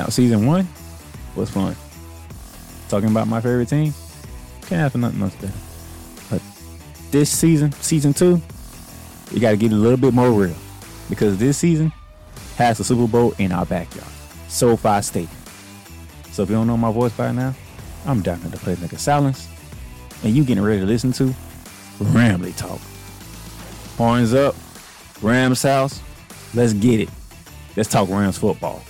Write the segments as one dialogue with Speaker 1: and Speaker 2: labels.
Speaker 1: Now, season one was fun. Talking about my favorite team, can't have nothing else better. But this season, season two, you got to get a little bit more real because this season has the Super Bowl in our backyard, SoFi Stadium. So if you don't know my voice by now, I'm down at the nigga Silence, and you getting ready to listen to Ramley Talk. Horns up, Rams house, let's get it. Let's talk Rams football.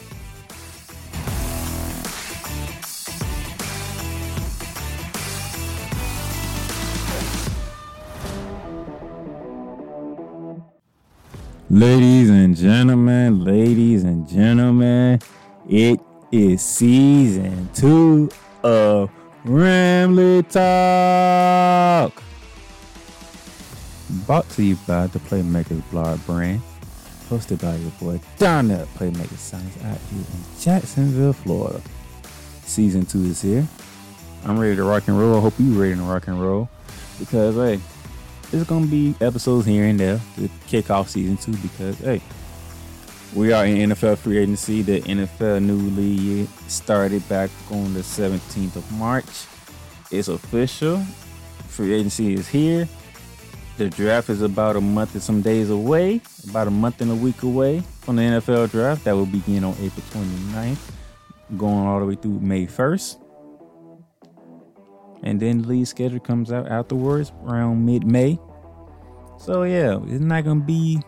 Speaker 1: Ladies and gentlemen, ladies and gentlemen, it is season two of Ramley Talk. Brought to you by the Playmakers Blog brand, hosted by your boy Don at Playmakers Science out here in Jacksonville, Florida. Season two is here. I'm ready to rock and roll. I hope you're ready to rock and roll because hey, there's gonna be episodes here and there to kick off season two because hey, we are in NFL free agency. The NFL new league started back on the 17th of March. It's official. Free agency is here. The draft is about a month and some days away, about a month and a week away from the NFL draft. That will begin on April 29th, going all the way through May 1st and then the league schedule comes out afterwards around mid-May. So yeah, it's not gonna be.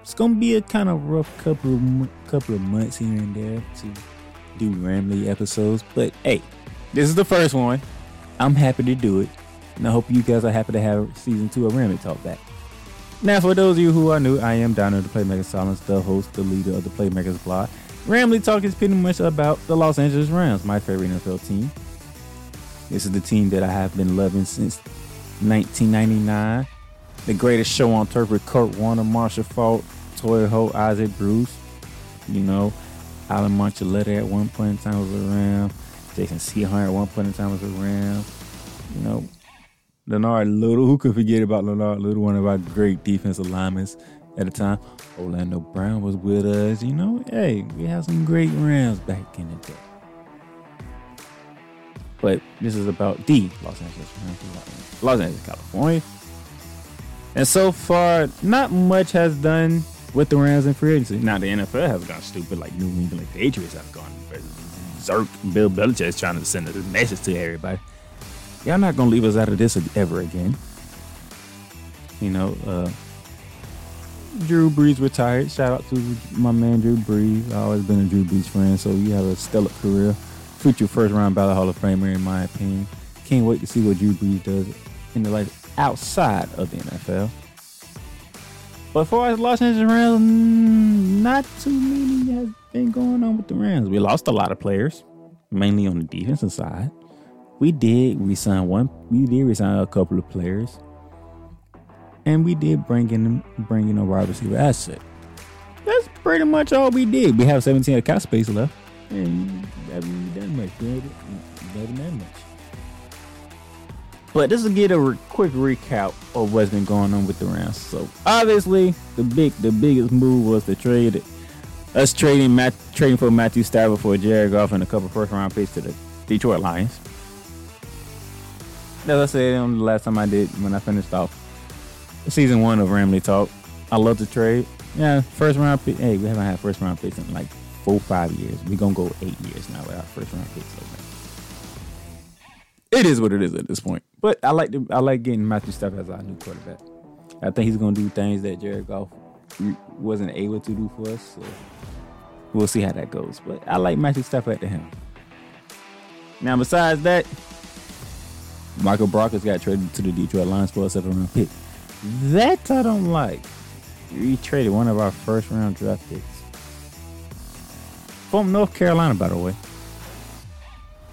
Speaker 1: It's gonna be a kind of rough couple of couple of months here and there to do Ramley episodes, but hey, this is the first one. I'm happy to do it, and I hope you guys are happy to have season two of Ramley Talk back. Now, for those of you who are new, I am down the Playmaker Silence, the host, the leader of the Playmakers blog. Ramley Talk is pretty much about the Los Angeles Rams, my favorite NFL team. This is the team that I have been loving since 1999. The greatest show on turf with Kurt Warner, Marshall Faulk, Torry Holt, Isaac Bruce. You know, Adam Archuleta at one point in time was around. Jason Sehorn at one point in time was around. You know, Leonard Little. Who could forget about Leonard Little, one of our great defensive linemen at the time? Orlando Brown was with us. You know, hey, we had some great Rams back in the day but this is about the Los Angeles Rams, Los Angeles, California. And so far, not much has done with the Rams in free agency. Now the NFL has gone stupid, like New England Patriots have gone berserk. Bill Belichick is trying to send a message to everybody. Y'all not gonna leave us out of this ever again. You know, uh, Drew Brees retired. Shout out to my man Drew Brees. I've always been a Drew Brees fan, so you have a stellar career future first round ballot Hall of Famer, in my opinion. Can't wait to see what Drew Brees does in the life outside of the NFL. But for as Los Angeles Rams, mm, not too many has been going on with the Rams. We lost a lot of players, mainly on the defensive side. We did resign one. We did resign a couple of players, and we did bring in bring in a wide receiver asset. That's pretty much all we did. We have 17 cap space left. And haven't done much. Haven't done much. But this will get a re- quick recap of what's been going on with the Rams. So obviously, the big, the biggest move was to trade us trading Matt, trading for Matthew Stafford for Jared Goff and a couple first round picks to the Detroit Lions. As I said on the last time I did when I finished off season one of Ramley Talk, I love to trade. Yeah, first round pick. Hey, we haven't had first round picks in like four, five years. We're gonna go eight years now with our first round picks. It is what it is at this point. But I like to, I like getting Matthew Stafford as our new quarterback. I think he's gonna do things that Jared Goff wasn't able to do for us. So we'll see how that goes. But I like Matthew Stafford the helm. Now, besides that, Michael Brockers got traded to the Detroit Lions for a seven round pick. That I don't like. We traded one of our first round draft picks from North Carolina, by the way.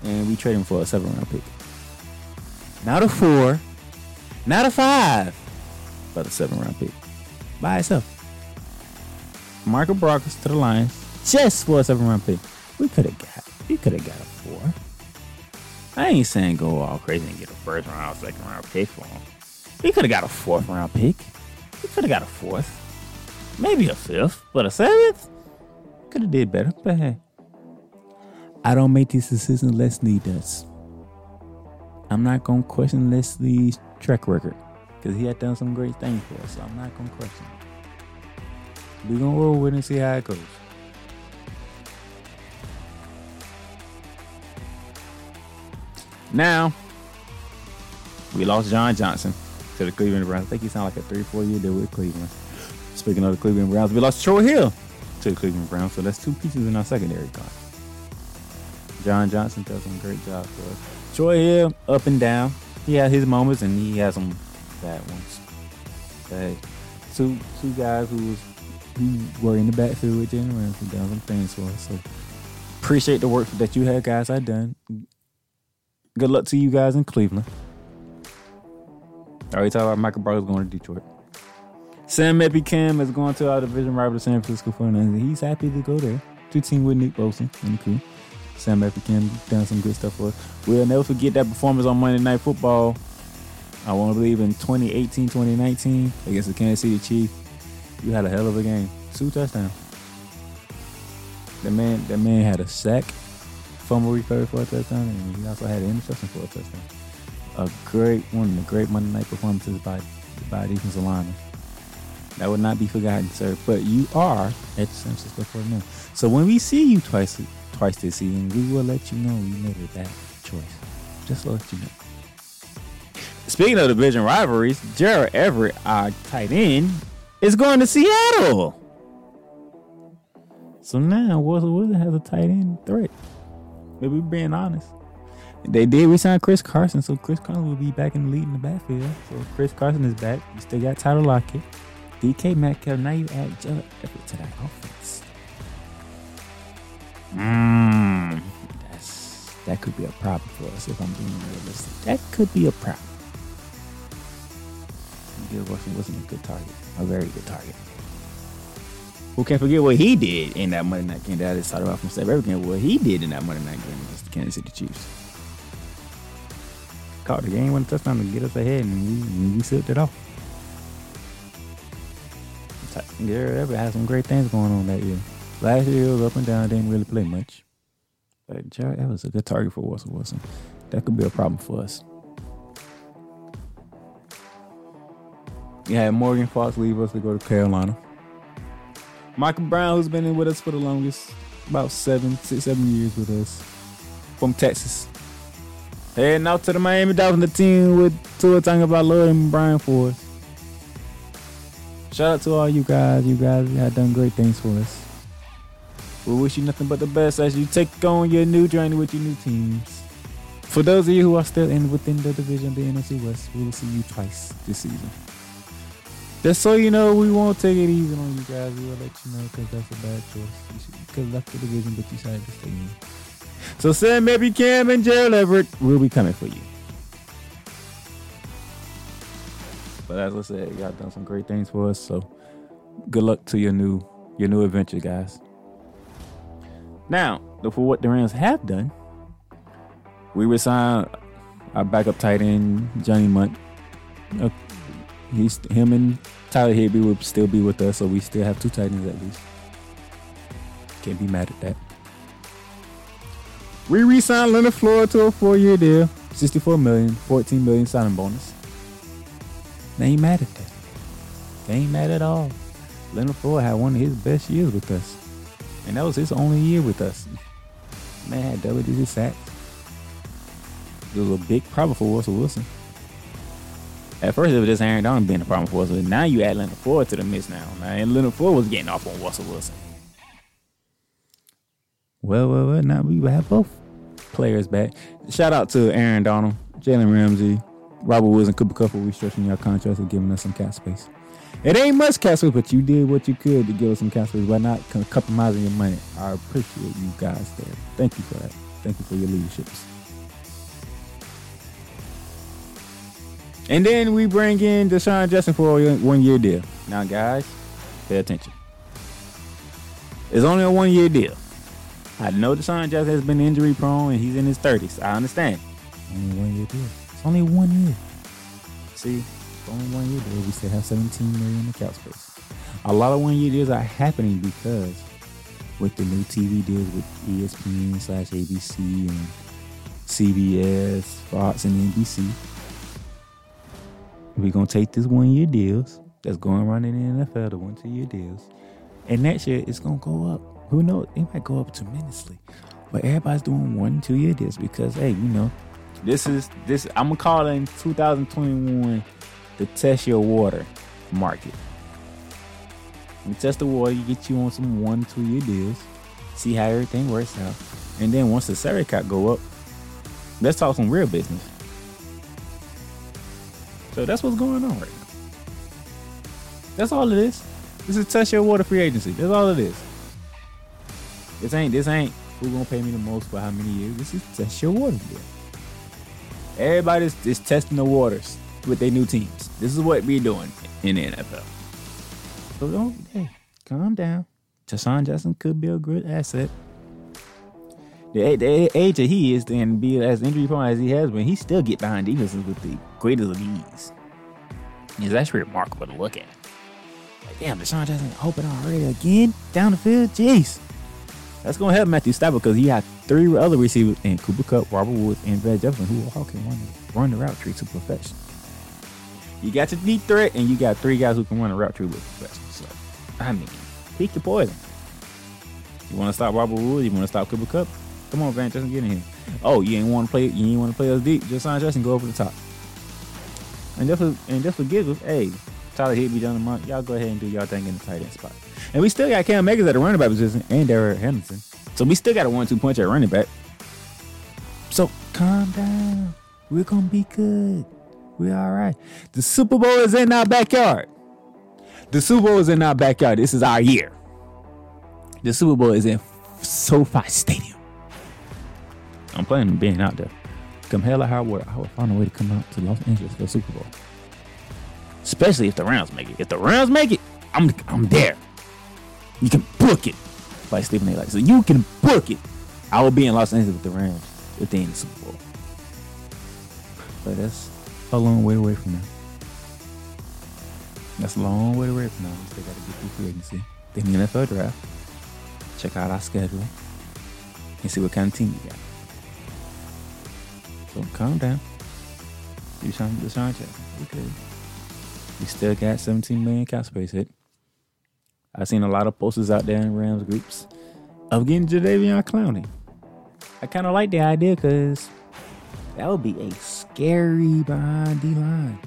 Speaker 1: And we traded him for a seven round pick. Not a four, not a five, but a seven round pick by itself. Michael Brockers to the Lions just for a seven round pick. We could have got, we could have got a four. I ain't saying go all crazy and get a first round, second round pick for him. We could have got a fourth round pick. We could have got a fourth, maybe a fifth, but a seventh could have did better. But hey, I don't make these decisions. Leslie does. I'm not gonna question Leslie's track record because he had done some great things for us. So I'm not gonna question it. We gonna roll with it and see how it goes. Now, we lost John Johnson to the Cleveland Browns. I think he signed like a three, four year deal with Cleveland. Speaking of the Cleveland Browns, we lost Troy Hill to the Cleveland Browns. So that's two pieces in our secondary gone. John Johnson does some great job for us. Troy Hill, up and down. He had his moments and he has some bad ones. But two two guys who was who were in the backfield with Jalen Ramsey done some things for us. So appreciate the work that you had guys I done. Good luck to you guys in Cleveland. I already talked about Michael Brockers going to Detroit. Sam Cam is going to our division rival, San Francisco 49ers. He's happy to go there. Two team with Nick Bosa and the crew. Samson Ebukam done some good stuff for us. We'll never forget that performance on Monday Night Football. I want to believe in 2018, 2019 against the Kansas City Chiefs. You had a hell of a game. Two touchdowns. That man, that man had a sack fumble recovery for a touchdown, and he also had an interception for a touchdown. A great one of the great Monday night performances by by defensive linemen. That would not be forgotten, sir. But you are at the San Francisco 49ers. So when we see you twice twice this season, we will let you know you made a bad choice. Just to let you know. Speaking of division rivalries, Gerald Everett, our tight end, is going to Seattle. So now Russell Wilson has a tight end threat. Maybe we're being honest. They did resign Chris Carson, so Chris Carson will be back in the lead in the backfield. So Chris Carson is back. You still got Tyler Lockett, DK Metcalf. Now you add Joe Everett to that offense. Mmm, that's that could be a problem for us if I'm being realistic. That could be a problem. Bill Russell wasn't a good target, a very good target. Who can't forget what he did in that Monday night game that talked about from Steph Everything, what he did in that Monday night game against the Kansas City Chiefs. Caught the game, a touchdown to get us ahead, and we, we sipped it off. Gerald Everett had some great things going on that year. Last year, was up and down, didn't really play much. But Jared Evans a good target for Russell Wilson. That could be a problem for us. You had Morgan Fox leave us to go to Carolina. Malcolm Brown, who's been in with us for the longest, about seven, six, seven years with us, from Texas. Heading out to the Miami Dolphins, the team with Tua Tagovailoa and Brian Flores. Shout out to all you guys. You guys have done great things for us. We wish you nothing but the best as you take on your new journey with your new teams. For those of you who are still in within the division the NFC West, we will see you twice this season. Just so you know, we won't take it easy on you guys. We will let you know because that's a bad choice. You could left the division, but you decided to stay in. So Samson Ebukam and Gerald Everett will be coming for you. But as I said, y'all done some great things for us. So good luck to your new your new adventure, guys. Now, for what the Rams have done, we resigned our backup tight end Johnny Mundt. Uh, he's him and Tyler Higbee will still be with us, so we still have two tight ends at least. Can't be mad at that. We re-signed Leonard Floyd to a four-year deal, 64 million, 14 million signing bonus. They ain't mad at that. They ain't mad at all. Leonard Floyd had one of his best years with us. And that was his only year with us. Man had double digit sacks. It was a big problem for Russell Wilson. At first, it was just Aaron Donald being a problem for us, but now you add Leonard Floyd to the mix now. Man, and Leonard Floyd was getting off on Russell Wilson. Well, well, well, now we have both. players back. Shout out to Aaron Donald, Jalen Ramsey, Robert Woods, and Cooper Kupp for restructuring your contracts and giving us some cap space. It ain't much cap but you did what you could to give us some space by not compromising your money. I appreciate you guys there. Thank you for that. Thank you for your leaderships. And then we bring in DeSean Jackson for a one year deal. Now, guys, pay attention. It's only a one year deal. I know DeSean Jackson has been injury prone and he's in his 30s. I understand. Only one year deal. It's only one year. See, only one year deal. We still have 17 million in the cap space. A lot of one year deals are happening because with the new TV deals with ESPN slash ABC and CBS, Fox, and NBC we're gonna take this one year deals that's going around in the NFL, the one two year deals, and next year it's gonna go up. Who knows? It might go up tremendously. But everybody's doing one two year deals because hey, you know, this is this I'm gonna call in 2021 the test your water market. You test the water, you get you on some one two year deals, see how everything works out, and then once the salary cap go up, let's talk some real business. So that's what's going on right now. That's all it is. This is test your water free agency. That's all it is. This ain't this ain't who gonna pay me the most for how many years. This is test your water. Everybody's just testing the waters with their new teams. This is what we're doing in the NFL. So don't hey, calm down. DeSean Jackson could be a good asset. The, the age that he is and be as injury prone as he has been, he still get behind defenses with the greatest of ease. It's actually remarkable to look at. Like, damn, DeSean Jackson open already again down the field. Jeez. That's gonna help Matthew Stafford because he had three other receivers in Cooper Kupp, Robert Woods, and Van Jefferson who all can run the, run the route tree to perfection. You got your deep threat, and you got three guys who can run a route tree with perfection. So, I mean, pick your poison. You want to stop Robert Woods? You want to stop Cooper Kupp? Come on, Van Jefferson, get in here. Oh, you ain't want to play. You ain't want to play us deep. Just sign Justin, go over the top. And just for, and just for giggles, hey, Tyler Higbee, Johnny Mundt, y'all go ahead and do y'all thing in the tight end spot. And we still got Cam Akers at the running back position and Darrell Henderson. So we still got a one-two punch at running back. So calm down. We're gonna be good. We're all right. The Super Bowl is in our backyard. The Super Bowl is in our backyard. This is our year. The Super Bowl is in SoFi Stadium. I'm planning on being out there. Come hell or high water, I will find a way to come out to Los Angeles for the Super Bowl. Especially if the Rams make it. If the Rams make it, I'm I'm there. You can book it. by Stephen A. Like so you can book it. I will be in Los Angeles with the Rams within the Super Bowl. But that's a long way away from now. That's a long way away from now. We still gotta get through free agency. Then the NFL draft. Check out our schedule and see what kind of team we got. So calm down. Do something to DeSean Jackson. Okay. We still got 17 million cap space hit. I've seen a lot of posters out there in Rams groups of getting Jadeveon Clowney. I kind of like the idea because that would be a scary behind D line.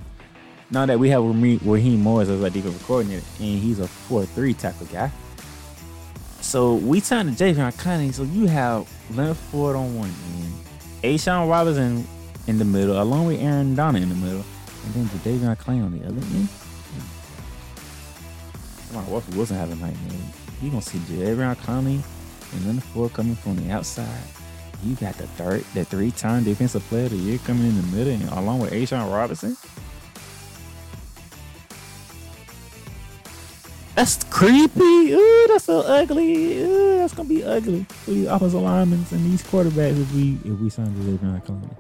Speaker 1: Now that we have Raheem Morris as our defensive coordinator, and he's a 4-3 tackle guy. So we turn to Jadeveon Clowney, so you have Leonard Floyd on one end, A'Shawn Robinson in the middle, along with Aaron Donald in the middle, and then Jadeveon Clowney on the other end. Come on, Russell Wilson having a night, man. You gonna see Jadeveon Clowney and Leonard Floyd coming from the outside. You got the third, the three-time defensive player of the year coming in the middle, and along with A'Shawn Robinson. That's creepy. Ooh, that's so ugly. Ooh, that's gonna be ugly for these offensive linemen and these quarterbacks if we if we sign Jadeveon Clowney.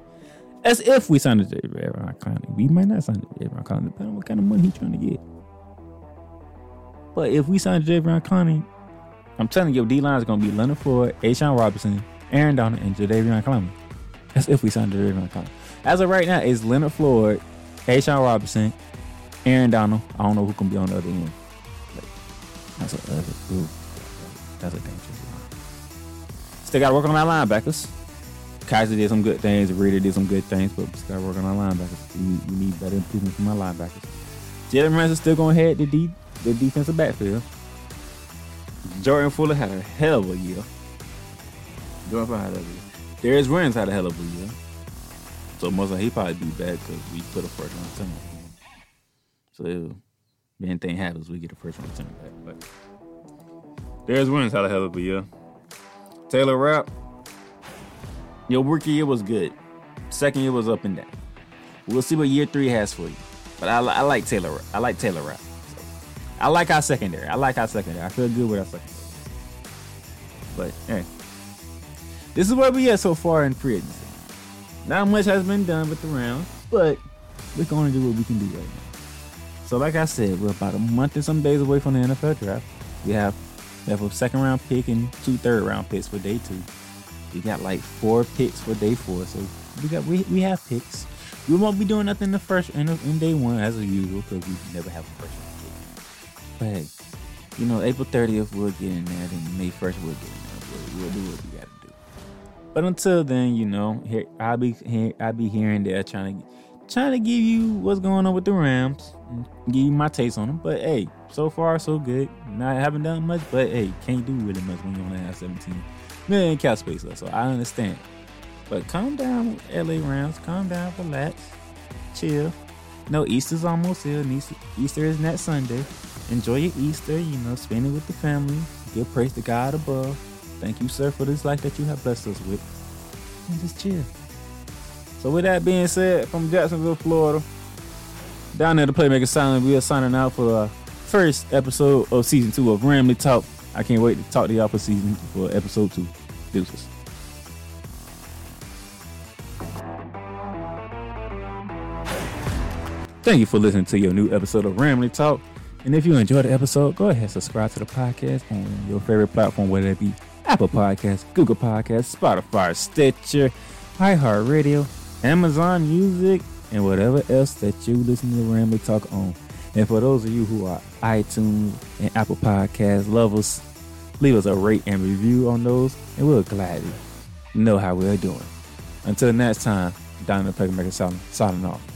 Speaker 1: As if we signed Jadeveon Clowney. We might not sign Jadeveon Clowney, depending on what kind of money he's trying to get. But if we sign Jadeveon Clowney, I'm telling you, your D line is gonna be Leonard Floyd, A'Shawn Robinson, Aaron Donald, and Jadeveon Clowney. That's if we sign Jadeveon Clowney. As of right now, it's Leonard Floyd, A'Shawn Robinson, Aaron Donald. I don't know who can be on the other end. That's a, that's a, ooh, that's a dangerous line. Still got to work on our linebackers. Kiser did some good things. Reeder did some good things, but we still got to work on our linebackers. We, we need better improvement from our linebackers. Jalen Ramsey still going to head the, de- the defensive backfield. Jordan Fuller had a hell of a year. Jordan Fuller had a year. Darious Williams had a hell of a year. So most of he probably be back because we put a first round center. So if anything happens, we get a first round center back. But Darious Williams had a hell of a year. Taylor Rapp, your rookie year was good. Second year was up and down. We'll see what year three has for you. But I, I like Taylor. I like Taylor Rapp. So, I like our secondary. I like our secondary. I feel good with our secondary. But hey, this is where we at so far in free agency. Not much has been done with the rounds, but we're going to do what we can do right now. So, like I said, we're about a month and some days away from the NFL draft. We have we have a second round pick and two third round picks for day two. We got like four picks for day four, so we got we, we have picks. We won't be doing nothing in the first in, in day one as usual because we never have a first round pick. But hey, you know, April 30th we'll get in there, and May 1st we'll get in there. We'll, we'll do do. But until then, you know, here I'll be here, I'll be here and there trying to trying to give you what's going on with the Rams give you my taste on them. But hey, so far so good. Not haven't done much, but hey, can't do really much when you only have 17 million cap space left. So I understand. But calm down, LA Rams. Calm down, relax, chill. No, Easter's almost here. Easter is next Sunday. Enjoy your Easter, you know, spend it with the family. Give praise to God above. Thank you, sir, for this life that you have blessed us with. And just chill. So with that being said, from Jacksonville, Florida, down there the Playmaker Silent, we are signing out for our first episode of season two of Ramley Talk. I can't wait to talk to y'all for season for episode two. Deuces. Thank you for listening to your new episode of Ramley Talk. And if you enjoyed the episode, go ahead and subscribe to the podcast on your favorite platform, whether it be Apple Podcasts, Google Podcasts, Spotify, Stitcher, iHeartRadio, Amazon Music, and whatever else that you listen to Ramley Talk on. And for those of you who are iTunes and Apple Podcast lovers, leave us a rate and review on those, and we'll gladly know how we're doing. Until next time, the Playmaker signing off.